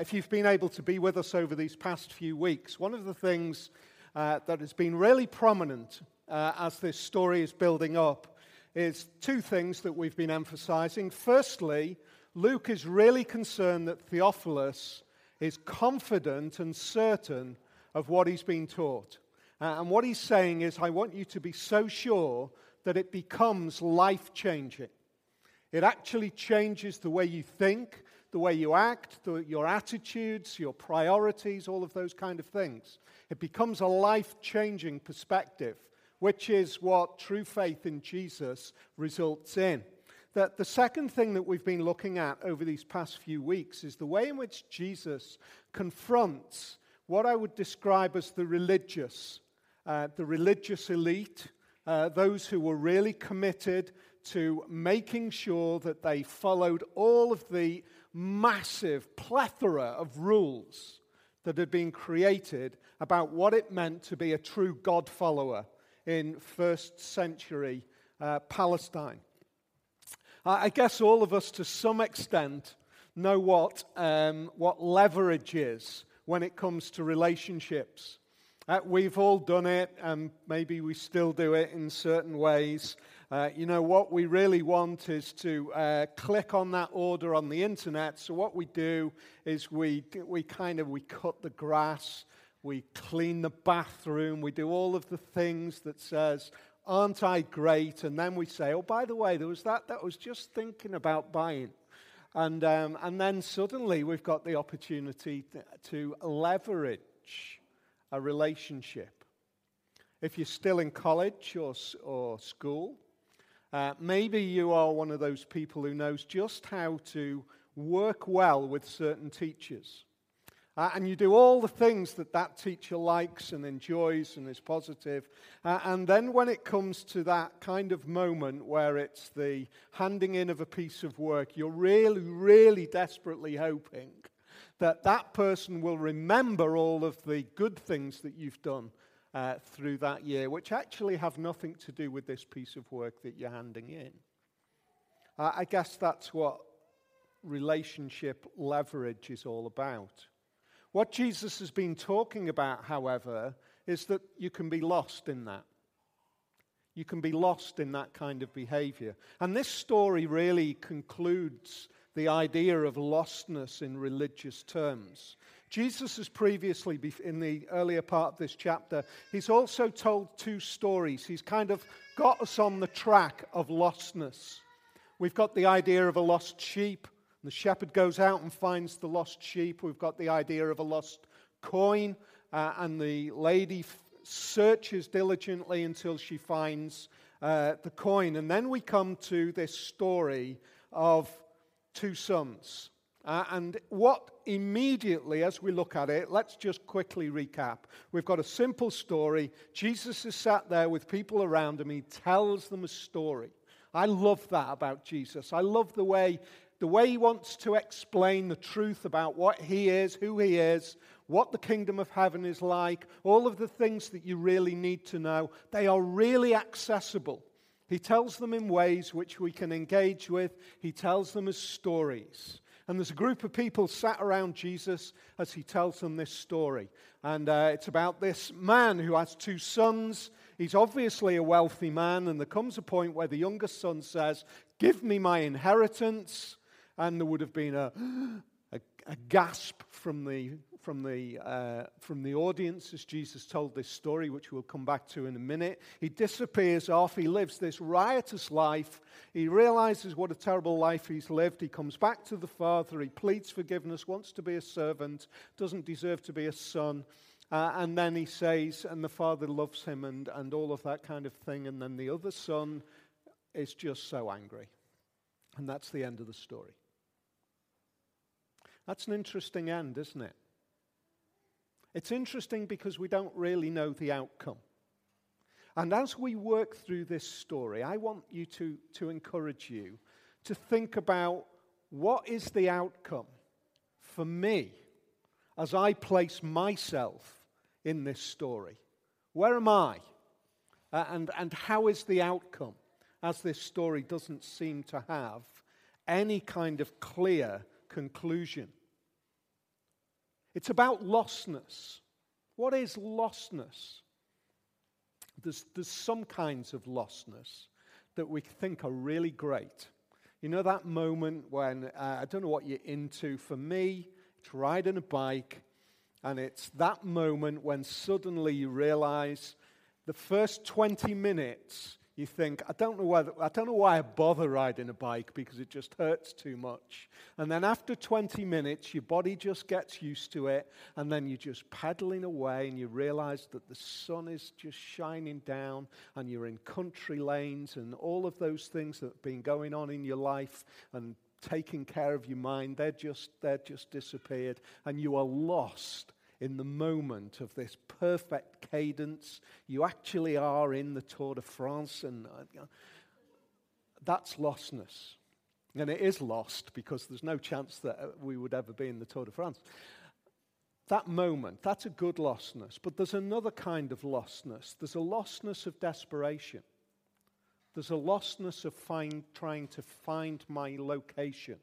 if you've been able to be with us over these past few weeks, one of the things uh, that has been really prominent uh, as this story is building up is two things that we've been emphasizing. Firstly, Luke is really concerned that Theophilus is confident and certain of what he's been taught. Uh, and what he's saying is, I want you to be so sure that it becomes life changing. It actually changes the way you think, the way you act, the, your attitudes, your priorities, all of those kind of things. It becomes a life changing perspective, which is what true faith in Jesus results in. That the second thing that we've been looking at over these past few weeks is the way in which Jesus confronts what I would describe as the religious, uh, the religious elite, uh, those who were really committed to making sure that they followed all of the massive plethora of rules that had been created about what it meant to be a true God follower in first century uh, Palestine. I guess all of us, to some extent, know what, um, what leverage is when it comes to relationships. Uh, we've all done it, and maybe we still do it in certain ways. Uh, you know, what we really want is to uh, click on that order on the internet. So what we do is we, we kind of, we cut the grass, we clean the bathroom, we do all of the things that says, aren't I great? And then we say, oh, by the way, there was that that was just thinking about buying. And, um, and then suddenly we've got the opportunity to leverage a relationship. If you're still in college or, or school, uh, maybe you are one of those people who knows just how to work well with certain teachers. Uh, and you do all the things that that teacher likes and enjoys and is positive. Uh, and then when it comes to that kind of moment where it's the handing in of a piece of work, you're really, really desperately hoping that that person will remember all of the good things that you've done uh, through that year, which actually have nothing to do with this piece of work that you're handing in. Uh, I guess that's what relationship leverage is all about. What Jesus has been talking about, however, is that you can be lost in that. You can be lost in that kind of behavior. And this story really concludes the idea of lostness in religious terms. Jesus has previously, in the earlier part of this chapter, he's also told two stories. He's kind of got us on the track of lostness. We've got the idea of a lost sheep. And the shepherd goes out and finds the lost sheep. We've got the idea of a lost coin, uh, and the lady f- searches diligently until she finds uh, the coin. And then we come to this story of two sons. Uh, and what immediately, as we look at it, let's just quickly recap. We've got a simple story. Jesus is sat there with people around him. He tells them a story. I love that about Jesus. I love the way, the way he wants to explain the truth about what he is, who he is, what the kingdom of heaven is like, all of the things that you really need to know. They are really accessible. He tells them in ways which we can engage with, he tells them as stories. And there's a group of people sat around Jesus as he tells them this story. And uh, it's about this man who has two sons. He's obviously a wealthy man, and there comes a point where the youngest son says, Give me my inheritance. And there would have been a, a, a gasp from the from the, uh, from the audience as Jesus told this story, which we'll come back to in a minute. He disappears off. He lives this riotous life. He realizes what a terrible life he's lived. He comes back to the Father. He pleads forgiveness, wants to be a servant, doesn't deserve to be a son. Uh, and then he says, and the Father loves him, and, and all of that kind of thing. And then the other son is just so angry. And that's the end of the story. That's an interesting end, isn't it? It's interesting because we don't really know the outcome. And as we work through this story, I want you to, to encourage you to think about what is the outcome for me as I place myself in this story. Where am I? Uh, and, and how is the outcome as this story doesn't seem to have any kind of clear conclusion? It's about lostness. What is lostness? There's, there's some kinds of lostness that we think are really great. You know that moment when, uh, I don't know what you're into. For me, it's riding a bike, and it's that moment when suddenly you realize the first 20 minutes you think, I don't know whether, I don't know why I bother riding a bike because it just hurts too much. And then after 20 minutes, your body just gets used to it, and then you're just pedaling away, and you realize that the sun is just shining down, and you're in country lanes, and all of those things that have been going on in your life and taking care of your mind, they're just, they're just disappeared, and you are lost in the moment of this perfect cadence. You actually are in the Tour de France, and uh, that's lostness. And it is lost because there's no chance that uh, we would ever be in the Tour de France. That moment, that's a good lostness. But there's another kind of lostness. There's a lostness of desperation. There's a lostness of find, trying to find my location.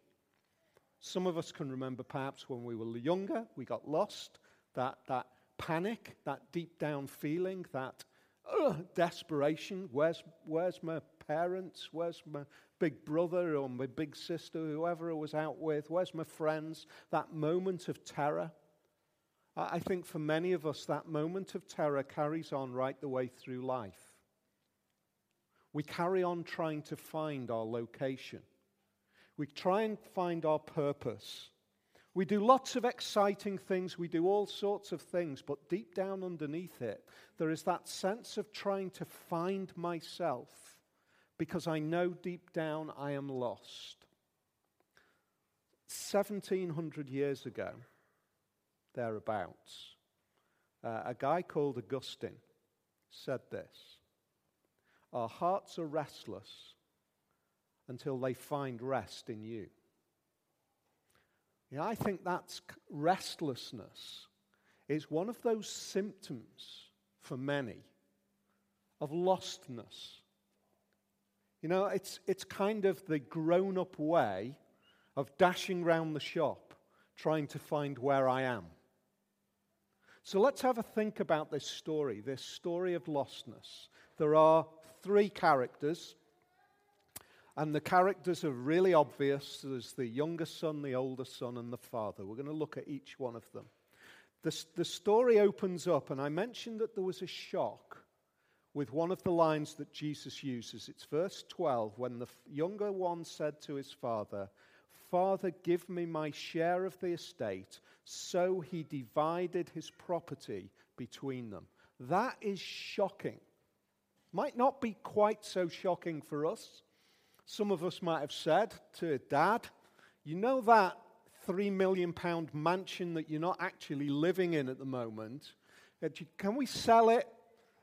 Some of us can remember perhaps when we were younger, we got lost that, that panic, that deep down feeling, that uh, desperation. Where's, where's my parents? Where's my big brother or my big sister, whoever I was out with? Where's my friends? That moment of terror. I think for many of us, that moment of terror carries on right the way through life. We carry on trying to find our location. We try and find our purpose. We do lots of exciting things, we do all sorts of things, but deep down underneath it, there is that sense of trying to find myself because I know deep down I am lost. 1700 years ago, thereabouts, uh, a guy called Augustine said this Our hearts are restless until they find rest in you. Yeah, I think that's restlessness is one of those symptoms for many of lostness. You know, it's, it's kind of the grown up way of dashing round the shop trying to find where I am. So let's have a think about this story, this story of lostness. There are three characters and the characters are really obvious. There's the younger son, the older son, and the father. We're going to look at each one of them. The, the story opens up, and I mentioned that there was a shock with one of the lines that Jesus uses. It's verse 12 when the younger one said to his father, Father, give me my share of the estate. So he divided his property between them. That is shocking. Might not be quite so shocking for us some of us might have said to dad, you know that three million pound mansion that you're not actually living in at the moment? Can we sell it?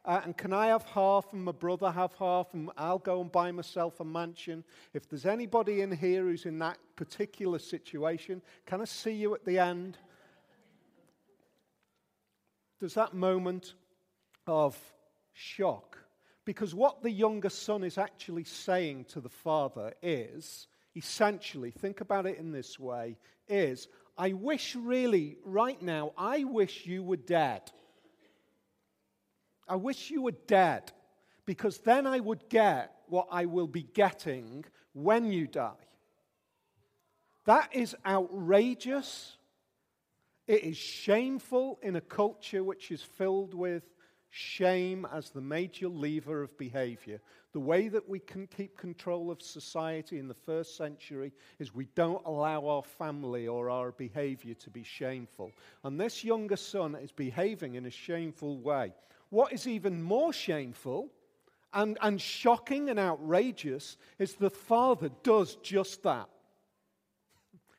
Uh, and can I have half and my brother have half and I'll go and buy myself a mansion? If there's anybody in here who's in that particular situation, can I see you at the end? There's that moment of shock because what the younger son is actually saying to the father is essentially, think about it in this way, is, I wish really, right now, I wish you were dead. I wish you were dead because then I would get what I will be getting when you die. That is outrageous. It is shameful in a culture which is filled with shame as the major lever of behavior. The way that we can keep control of society in the first century is we don't allow our family or our behavior to be shameful. And this younger son is behaving in a shameful way. What is even more shameful and, and shocking and outrageous is the father does just that.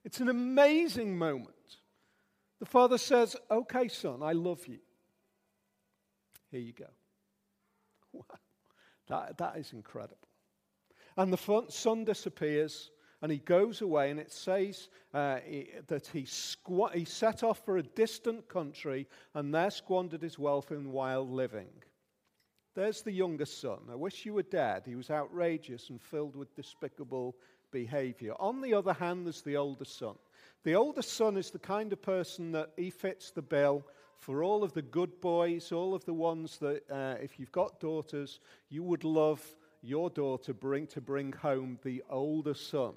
It's an amazing moment. The father says, Okay, son, I love you. Here you go. Wow. That, that is incredible. And the son disappears and he goes away, and it says uh, he, that he, squ- he set off for a distant country and there squandered his wealth in wild living. There's the younger son. I wish you were dead. He was outrageous and filled with despicable behavior. On the other hand, there's the older son. The older son is the kind of person that he fits the bill for all of the good boys, all of the ones that, uh, if you've got daughters, you would love your daughter bring, to bring home the older son.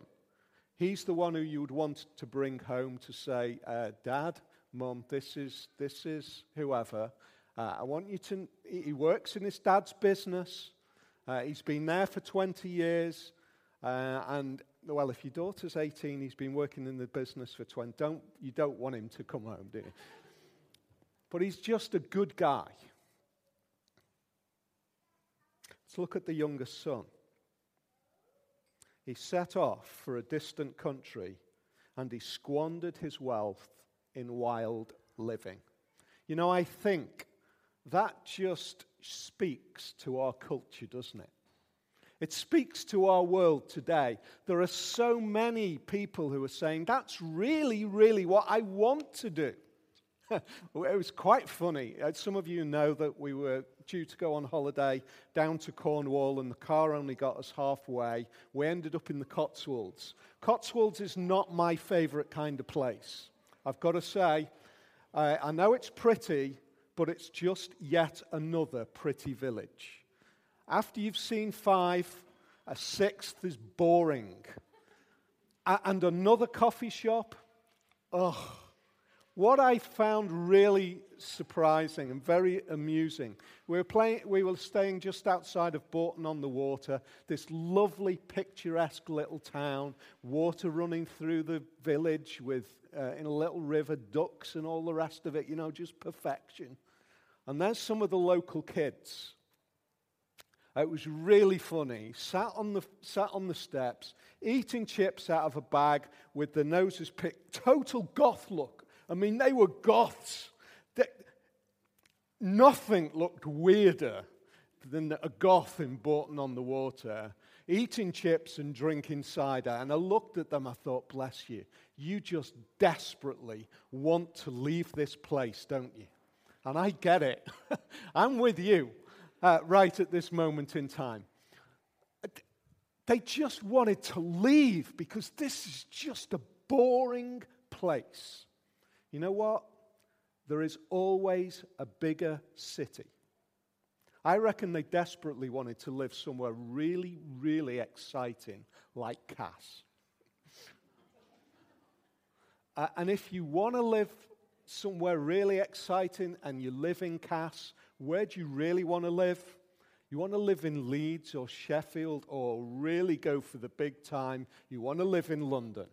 He's the one who you would want to bring home to say, uh, Dad, Mum, this is, this is whoever. Uh, I want you to. He works in his dad's business. Uh, he's been there for 20 years. Uh, and, well, if your daughter's 18, he's been working in the business for 20. Don't, you don't want him to come home, do you? But he's just a good guy. Let's look at the youngest son. He set off for a distant country and he squandered his wealth in wild living. You know, I think that just speaks to our culture, doesn't it? It speaks to our world today. There are so many people who are saying, that's really, really what I want to do. it was quite funny. Uh, some of you know that we were due to go on holiday down to Cornwall, and the car only got us halfway. We ended up in the Cotswolds. Cotswolds is not my favorite kind of place. I've got to say, I know it's pretty, but it's just yet another pretty village. After you've seen five, a sixth is boring. and another coffee shop, ugh. What I found really surprising and very amusing, we were, playing, we were staying just outside of Bourton on the Water, this lovely, picturesque little town, water running through the village with, uh, in a little river, ducks and all the rest of it, you know, just perfection. And there's some of the local kids. It was really funny. Sat on the, sat on the steps, eating chips out of a bag with their noses picked. Total goth look. I mean, they were goths. They, nothing looked weirder than a goth in Bourton on the Water, eating chips and drinking cider. And I looked at them, I thought, bless you. You just desperately want to leave this place, don't you? And I get it. I'm with you uh, right at this moment in time. They just wanted to leave because this is just a boring place. You know what? There is always a bigger city. I reckon they desperately wanted to live somewhere really, really exciting like Cass. Uh, and if you want to live somewhere really exciting and you live in Cass, where do you really want to live? You want to live in Leeds or Sheffield or really go for the big time? You want to live in London.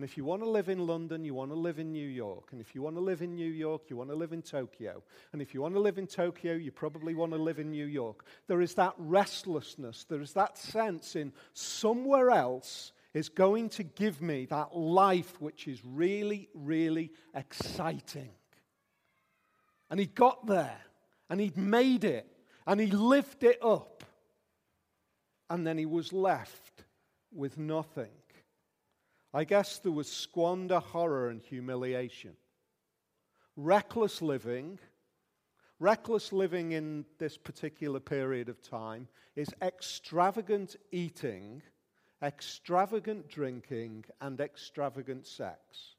And if you want to live in London, you want to live in New York. And if you want to live in New York, you want to live in Tokyo. And if you want to live in Tokyo, you probably want to live in New York. There is that restlessness, there is that sense in somewhere else is going to give me that life which is really, really exciting. And he got there, and he'd made it, and he lived it up. And then he was left with nothing. I guess there was squander, horror, and humiliation. Reckless living, reckless living in this particular period of time is extravagant eating, extravagant drinking, and extravagant sex.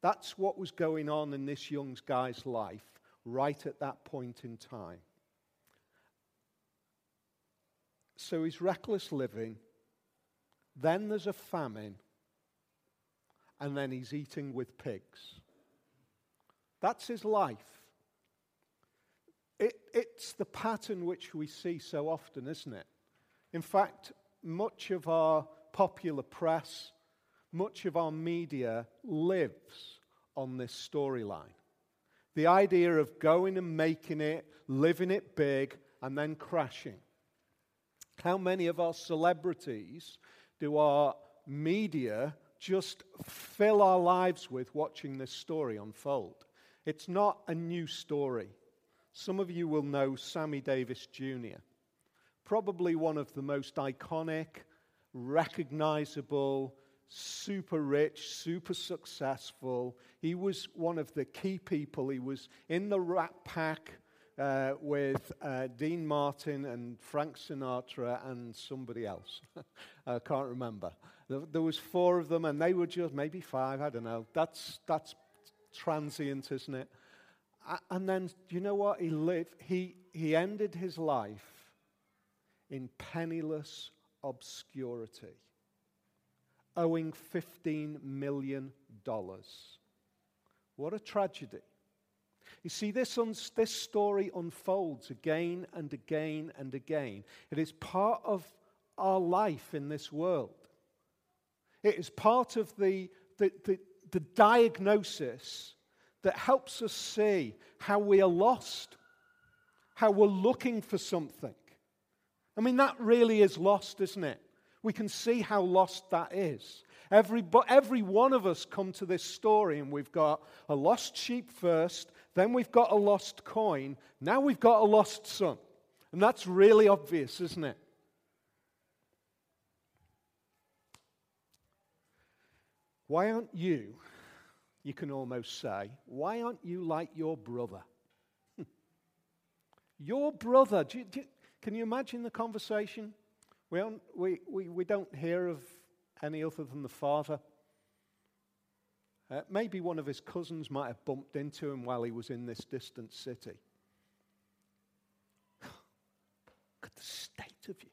That's what was going on in this young guy's life right at that point in time. So he's reckless living. Then there's a famine and then he's eating with pigs. That's his life. It, it's the pattern which we see so often, isn't it? In fact, much of our popular press, much of our media lives on this storyline. The idea of going and making it, living it big, and then crashing. How many of our celebrities do our media just fill our lives with watching this story unfold. It's not a new story. Some of you will know Sammy Davis Jr., probably one of the most iconic, recognizable, super rich, super successful. He was one of the key people. He was in the Rat Pack uh, with uh, Dean Martin and Frank Sinatra and somebody else. I can't remember. There was four of them, and they were just maybe five. I don't know. That's that's transient, isn't it? And then, you know what? He lived. He he ended his life in penniless obscurity, owing fifteen million dollars. What a tragedy! You see, this, un- this story unfolds again and again and again. It is part of our life in this world. It is part of the, the, the, the diagnosis that helps us see how we are lost, how we're looking for something. I mean, that really is lost, isn't it? We can see how lost that is. Every, every one of us come to this story and we've got a lost sheep first, then we've got a lost coin, now we've got a lost son. And that's really obvious, isn't it? Why aren't you, you can almost say, why aren't you like your brother? your brother, do you, do can you imagine the conversation? We don't, we, we, we don't hear of any other than the father. Uh, maybe one of his cousins might have bumped into him while he was in this distant city. Look at the state of you.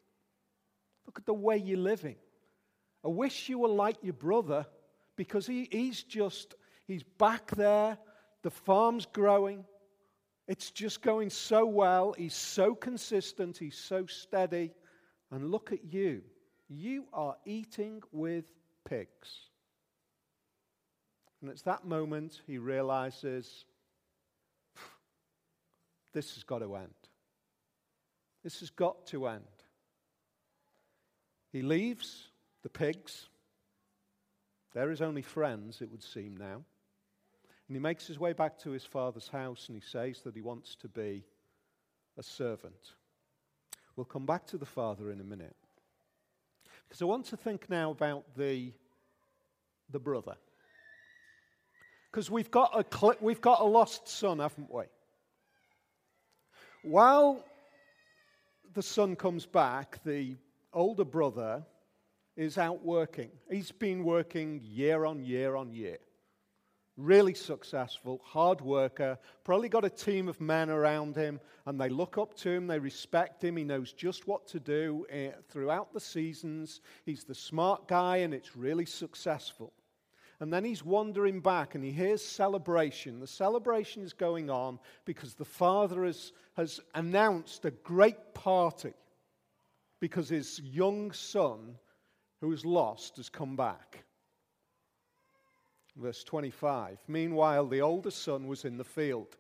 Look at the way you're living. I wish you were like your brother because he, he's just, he's back there. The farm's growing. It's just going so well. He's so consistent. He's so steady. And look at you. You are eating with pigs. And it's that moment he realizes this has got to end. This has got to end. He leaves the pigs they're his only friends, it would seem now. And he makes his way back to his father's house and he says that he wants to be a servant. We'll come back to the father in a minute. Because I want to think now about the, the brother. Because we've, got a cl- we've got a lost son, haven't we? While the son comes back, the older brother is out working. He's been working year on year on year. Really successful, hard worker, probably got a team of men around him, and they look up to him, they respect him. He knows just what to do uh, throughout the seasons. He's the smart guy, and it's really successful. And then he's wandering back and he hears celebration. The celebration is going on because the father has, has announced a great party because his young son who was lost has come back. Verse 25 Meanwhile, the older son was in the field.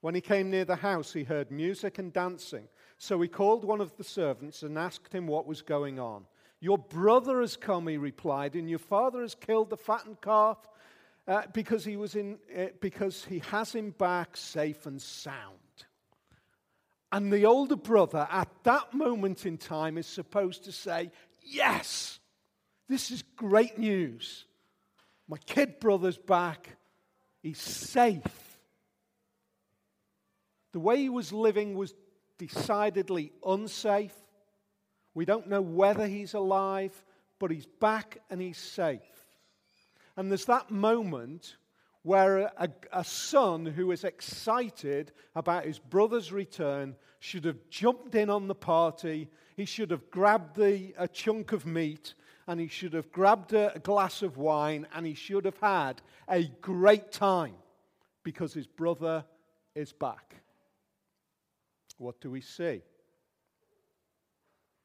When he came near the house, he heard music and dancing. So he called one of the servants and asked him what was going on. Your brother has come, he replied, and your father has killed the fattened calf uh, because, he was in, uh, because he has him back safe and sound. And the older brother, at that moment in time, is supposed to say, Yes, this is great news. My kid brother's back. He's safe. The way he was living was decidedly unsafe. We don't know whether he's alive, but he's back and he's safe. And there's that moment where a, a, son who is excited about his brother's return should have jumped in on the party. He should have grabbed the, a chunk of meat and he should have grabbed a, a glass of wine and he should have had a great time because his brother is back. What do we see?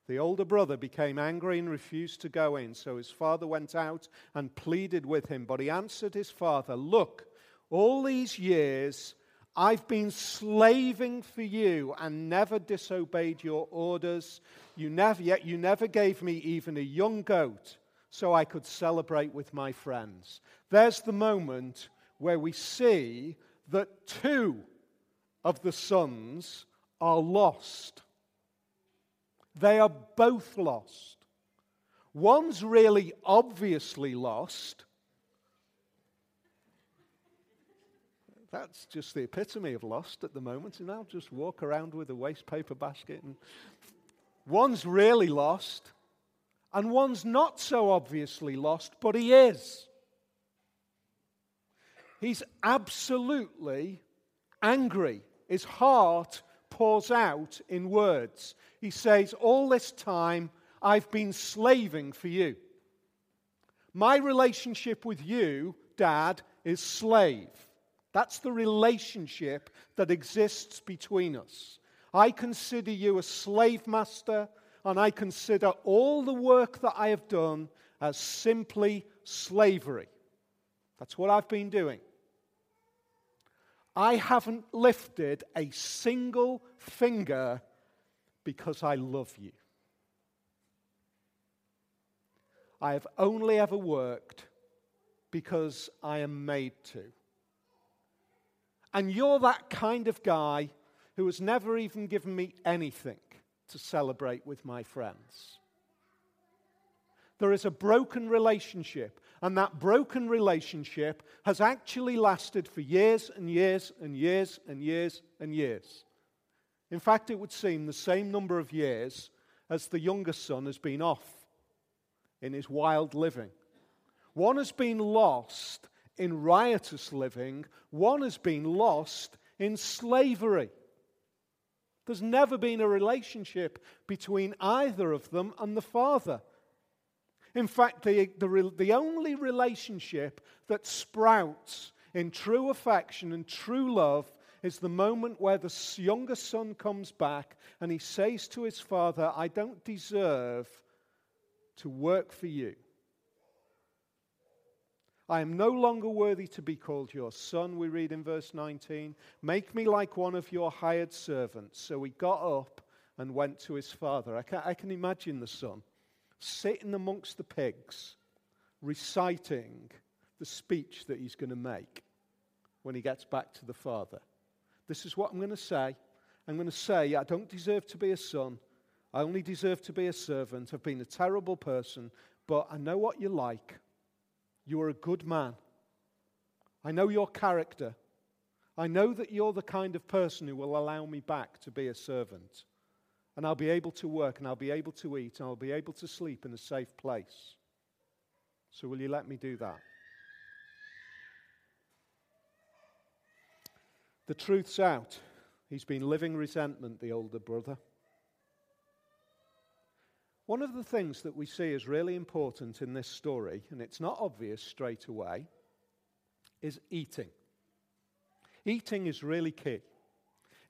The older brother became angry and refused to go in. So his father went out and pleaded with him. But he answered his father, Look, all these years I've been slaving for you and never disobeyed your orders. You never, yet you never gave me even a young goat so I could celebrate with my friends. There's the moment where we see that two of the sons are lost. They are both lost. One's really obviously lost. That's just the epitome of lost at the moment. And I'll just walk around with a waste paper basket. And one's really lost, and one's not so obviously lost, but he is. He's absolutely angry. His heart pours out in words. He says, All this time I've been slaving for you. My relationship with you, Dad, is slave. That's the relationship that exists between us. I consider you a slave master, and I consider all the work that I have done as simply slavery. That's what I've been doing. I haven't lifted a single finger because I love you. I have only ever worked because I am made to. And you're that kind of guy who has never even given me anything to celebrate with my friends. There is a broken relationship and that broken relationship has actually lasted for years and years and years and years and years. In fact, it would seem the same number of years as the youngest son has been off in his wild living. One has been lost in riotous living, one has been lost in slavery. There's never been a relationship between either of them and the father. In fact, the, the, the only relationship that sprouts in true affection and true love is the moment where the younger son comes back and he says to his father, I don't deserve to work for you. I am no longer worthy to be called your son, we read in verse 19. Make me like one of your hired servants. So he got up and went to his father. I can, I can imagine the son sitting amongst the pigs, reciting the speech that he's going to make when he gets back to the Father. This is what I'm going to say. I'm going to say, I don't deserve to be a son. I only deserve to be a servant. I've been a terrible person, but I know what you're like. You are a good man. I know your character. I know that you're the kind of person who will allow me back to be a servant and I'll be able to work and I'll be able to eat and I'll be able to sleep in a safe place. So, will you let me do that? The truth's out. He's been living resentment, the older brother. One of the things that we see is really important in this story, and it's not obvious straight away, is eating. Eating is really key.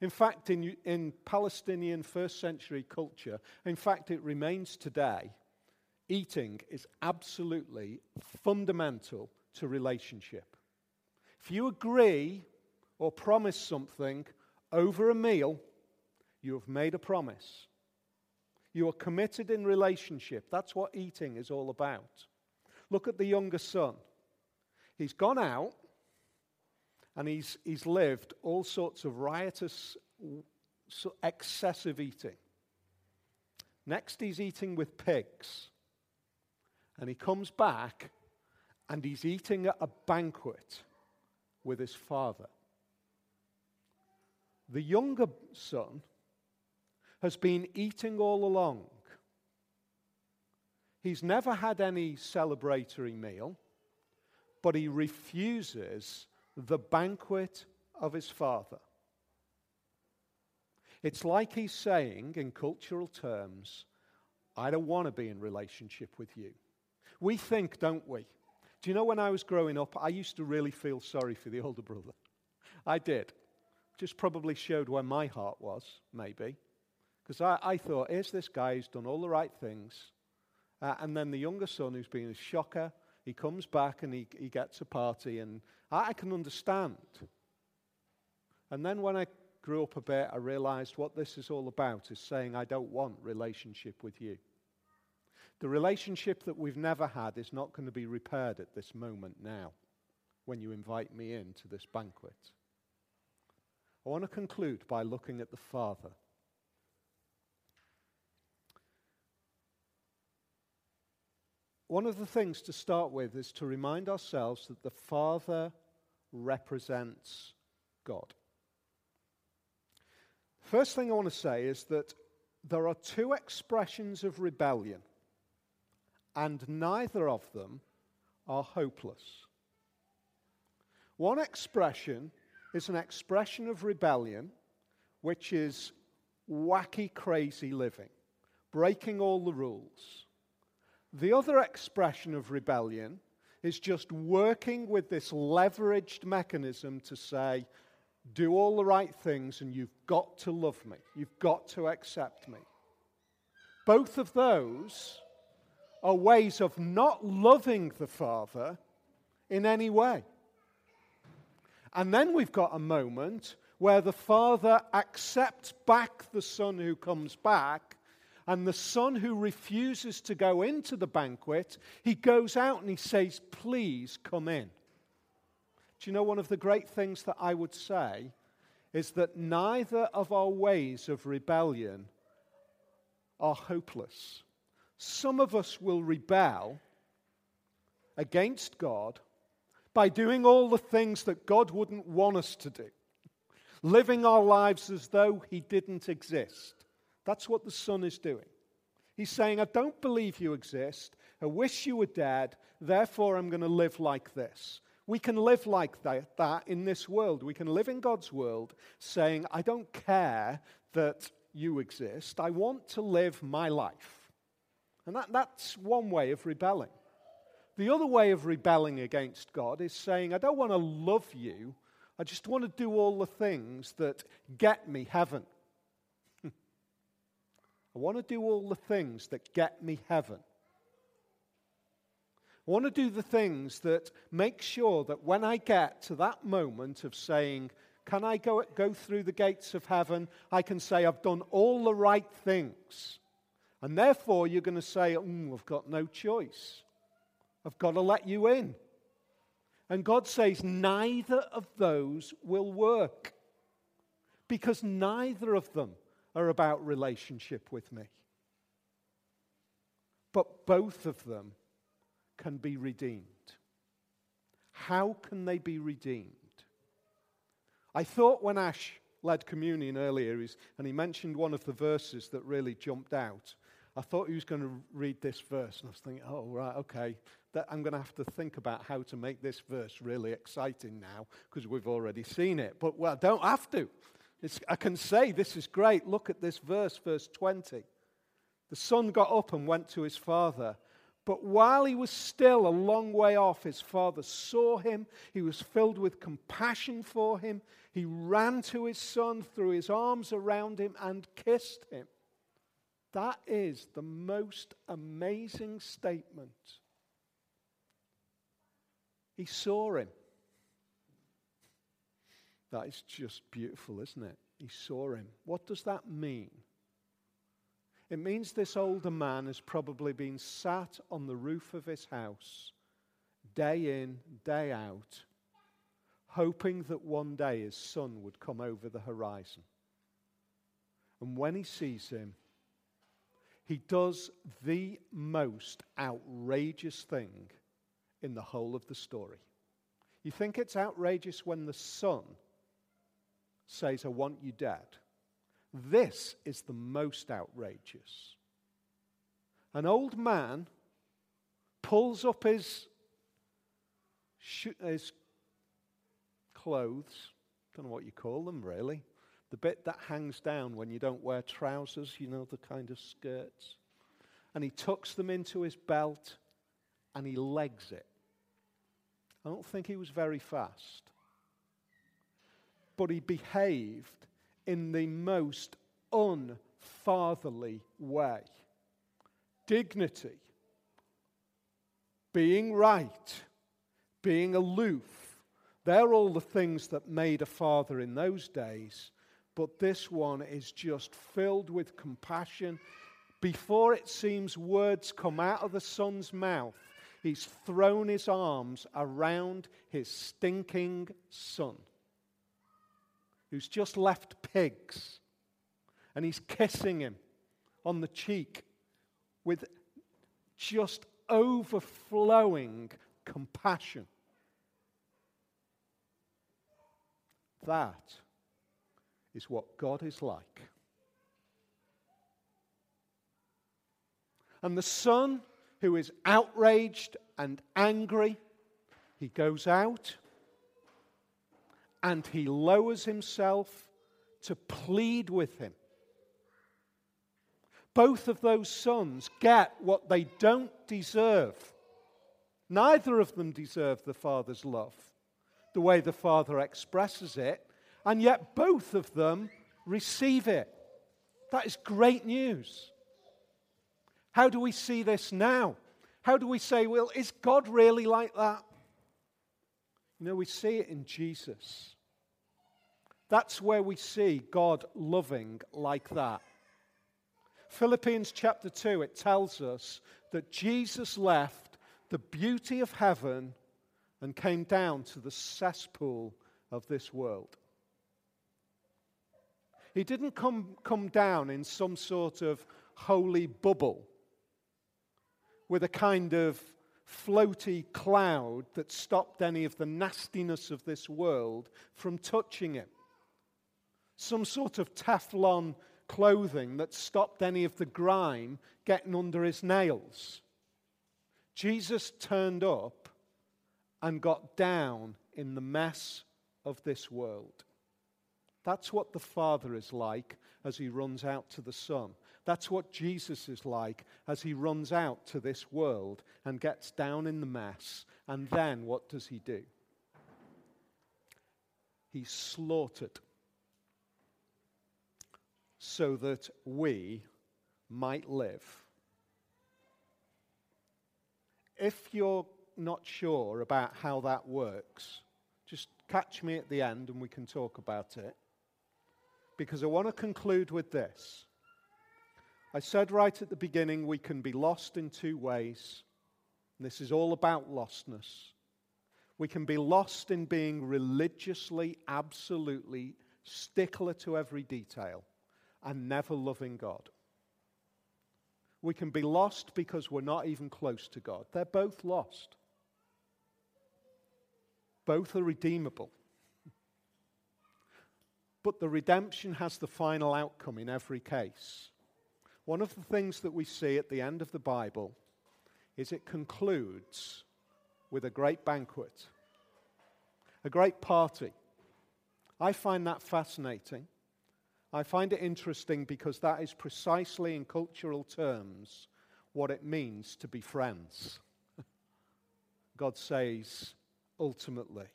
In fact, in, in Palestinian first century culture, in fact, it remains today, eating is absolutely fundamental to relationship. If you agree or promise something over a meal, you have made a promise. You are committed in relationship. That's what eating is all about. Look at the younger son. He's gone out and he's, he's lived all sorts of riotous, excessive eating. Next, he's eating with pigs. And he comes back and he's eating at a banquet with his father. The younger son has been eating all along. He's never had any celebratory meal, but he refuses the banquet of his father. It's like he's saying, in cultural terms, I don't want to be in relationship with you. We think, don't we? Do you know when I was growing up, I used to really feel sorry for the older brother. I did. Just probably showed where my heart was, maybe. Because I, I, thought, here's this guy who's done all the right things. Uh, and then the younger son who's been a shocker, he comes back and he, he gets a party, and I, I can understand. And then when I grew up a bit, I realized what this is all about is saying, I don't want relationship with you. The relationship that we've never had is not going to be repaired at this moment now when you invite me in to this banquet. I want to conclude by looking at the Father. One of the things to start with is to remind ourselves that the Father represents God. First thing I want to say is that there are two expressions of rebellion and neither of them are hopeless. One expression is an expression of rebellion, which is wacky, crazy living, breaking all the rules. The other expression of rebellion is just working with this leveraged mechanism to say, do all the right things and you've got to love me. You've got to accept me. Both of those are ways of not loving the Father in any way. And then we've got a moment where the Father accepts back the Son who comes back, and the Son who refuses to go into the banquet, he goes out and he says, Please come in. Do you know one of the great things that I would say is that neither of our ways of rebellion are hopeless. Some of us will rebel against God by doing all the things that God wouldn't want us to do, living our lives as though He didn't exist. That's what the Son is doing. He's saying, I don't believe you exist. I wish you were dead. Therefore, I'm going to live like this. We can live like that, that in this world. We can live in God's world saying, I don't care that you exist. I want to live my life. And that, that's one way of rebelling. The other way of rebelling against God is saying, I don't want to love you. I just want to do all the things that get me heaven. I want to do all the things that get me heaven. I want to do the things that make sure that when I get to that moment of saying, Can I go, go through the gates of heaven? I can say, I've done all the right things. And therefore, you're going to say, mm, I've got no choice. I've got to let you in. And God says, Neither of those will work because neither of them are about relationship with me. But both of them can be redeemed. How can they be redeemed? I thought when Ash led communion earlier, and he mentioned one of the verses that really jumped out. I thought he was going to read this verse, and I was thinking, oh, right, okay, that I'm going to have to think about how to make this verse really exciting now, because we've already seen it. But, well, I don't have to. It's, I can say, this is great. Look at this verse, verse 20. The son got up and went to his father. But while he was still a long way off, his father saw him. He was filled with compassion for him. He ran to his son, threw his arms around him, and kissed him. That is the most amazing statement. He saw him. That is just beautiful, isn't it? He saw him. What does that mean? It means this older man has probably been sat on the roof of his house, day in, day out, hoping that one day his son would come over the horizon. And when he sees him, he does the most outrageous thing in the whole of the story. You think it's outrageous when the son says, I want you dead. This is the most outrageous. An old man pulls up his, his clothes, don't know what you call them really, the bit that hangs down when you don't wear trousers, you know, the kind of skirts. And he tucks them into his belt and he legs it. I don't think he was very fast. But he behaved in the most unfatherly way. Dignity, being right, being aloof, they're all the things that made a father in those days. But this one is just filled with compassion. Before it seems words come out of the son's mouth, he's thrown his arms around his stinking son who's just left pigs, and he's kissing him on the cheek with just overflowing compassion. That is what God is like. And the son who is outraged and angry, he goes out and he lowers himself to plead with him. Both of those sons get what they don't deserve. Neither of them deserve the Father's love, the way the Father expresses it, and yet both of them receive it. That is great news. How do we see this now? How do we say, well, is God really like that? Know, we see it in Jesus. That's where we see God loving like that. Philippians chapter 2, it tells us that Jesus left the beauty of heaven and came down to the cesspool of this world. He didn't come, come down in some sort of holy bubble with a kind of floaty cloud that stopped any of the nastiness of this world from touching him. Some sort of Teflon clothing that stopped any of the grime getting under his nails. Jesus turned up and got down in the mess of this world. That's what the Father is like as he runs out to the Son. That's what Jesus is like as he runs out to this world and gets down in the mess. And then what does he do? He's slaughtered so that we might live. If you're not sure about how that works, just catch me at the end and we can talk about it. Because I want to conclude with this. I said right at the beginning we can be lost in two ways. This is all about lostness. We can be lost in being religiously, absolutely stickler to every detail and never loving God. We can be lost because we're not even close to God. They're both lost. Both are redeemable. But the redemption has the final outcome in every case. One of the things that we see at the end of the Bible is it concludes with a great banquet, a great party. I find that fascinating. I find it interesting because that is precisely, in cultural terms, what it means to be friends. God says, ultimately,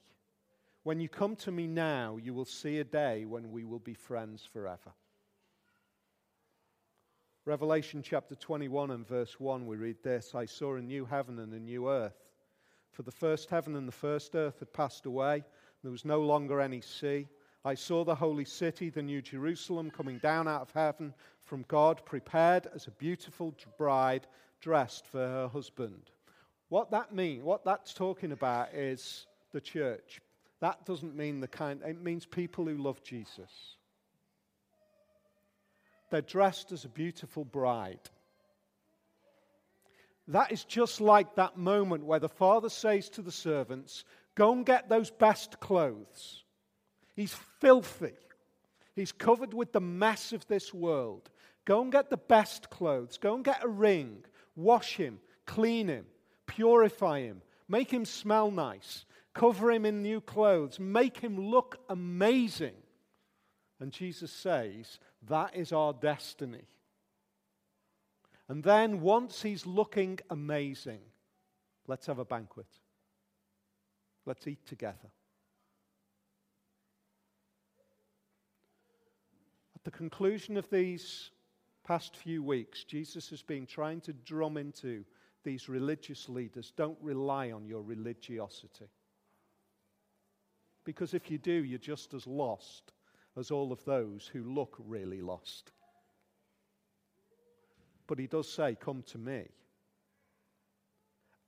when you come to me now, you will see a day when we will be friends forever. Revelation chapter 21 and verse 1, we read this I saw a new heaven and a new earth. For the first heaven and the first earth had passed away, there was no longer any sea. I saw the holy city, the new Jerusalem, coming down out of heaven from God, prepared as a beautiful bride dressed for her husband. What that means, what that's talking about is the church. That doesn't mean the kind, it means people who love Jesus. They're dressed as a beautiful bride. That is just like that moment where the father says to the servants, Go and get those best clothes. He's filthy. He's covered with the mess of this world. Go and get the best clothes. Go and get a ring. Wash him. Clean him. Purify him. Make him smell nice. Cover him in new clothes. Make him look amazing. And Jesus says, that is our destiny. And then, once he's looking amazing, let's have a banquet. Let's eat together. At the conclusion of these past few weeks, Jesus has been trying to drum into these religious leaders don't rely on your religiosity. Because if you do, you're just as lost as all of those who look really lost. But he does say, Come to me,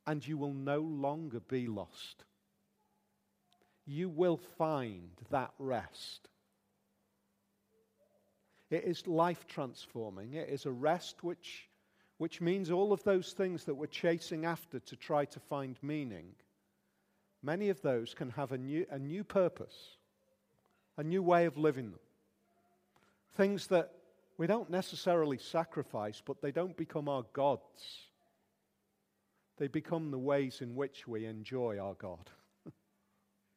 and you will no longer be lost. You will find that rest. It is life transforming. It is a rest which, which means all of those things that we're chasing after to try to find meaning. Many of those can have a new, a new purpose a new way of living them. Things that we don't necessarily sacrifice, but they don't become our gods. they become the ways in which we enjoy our God.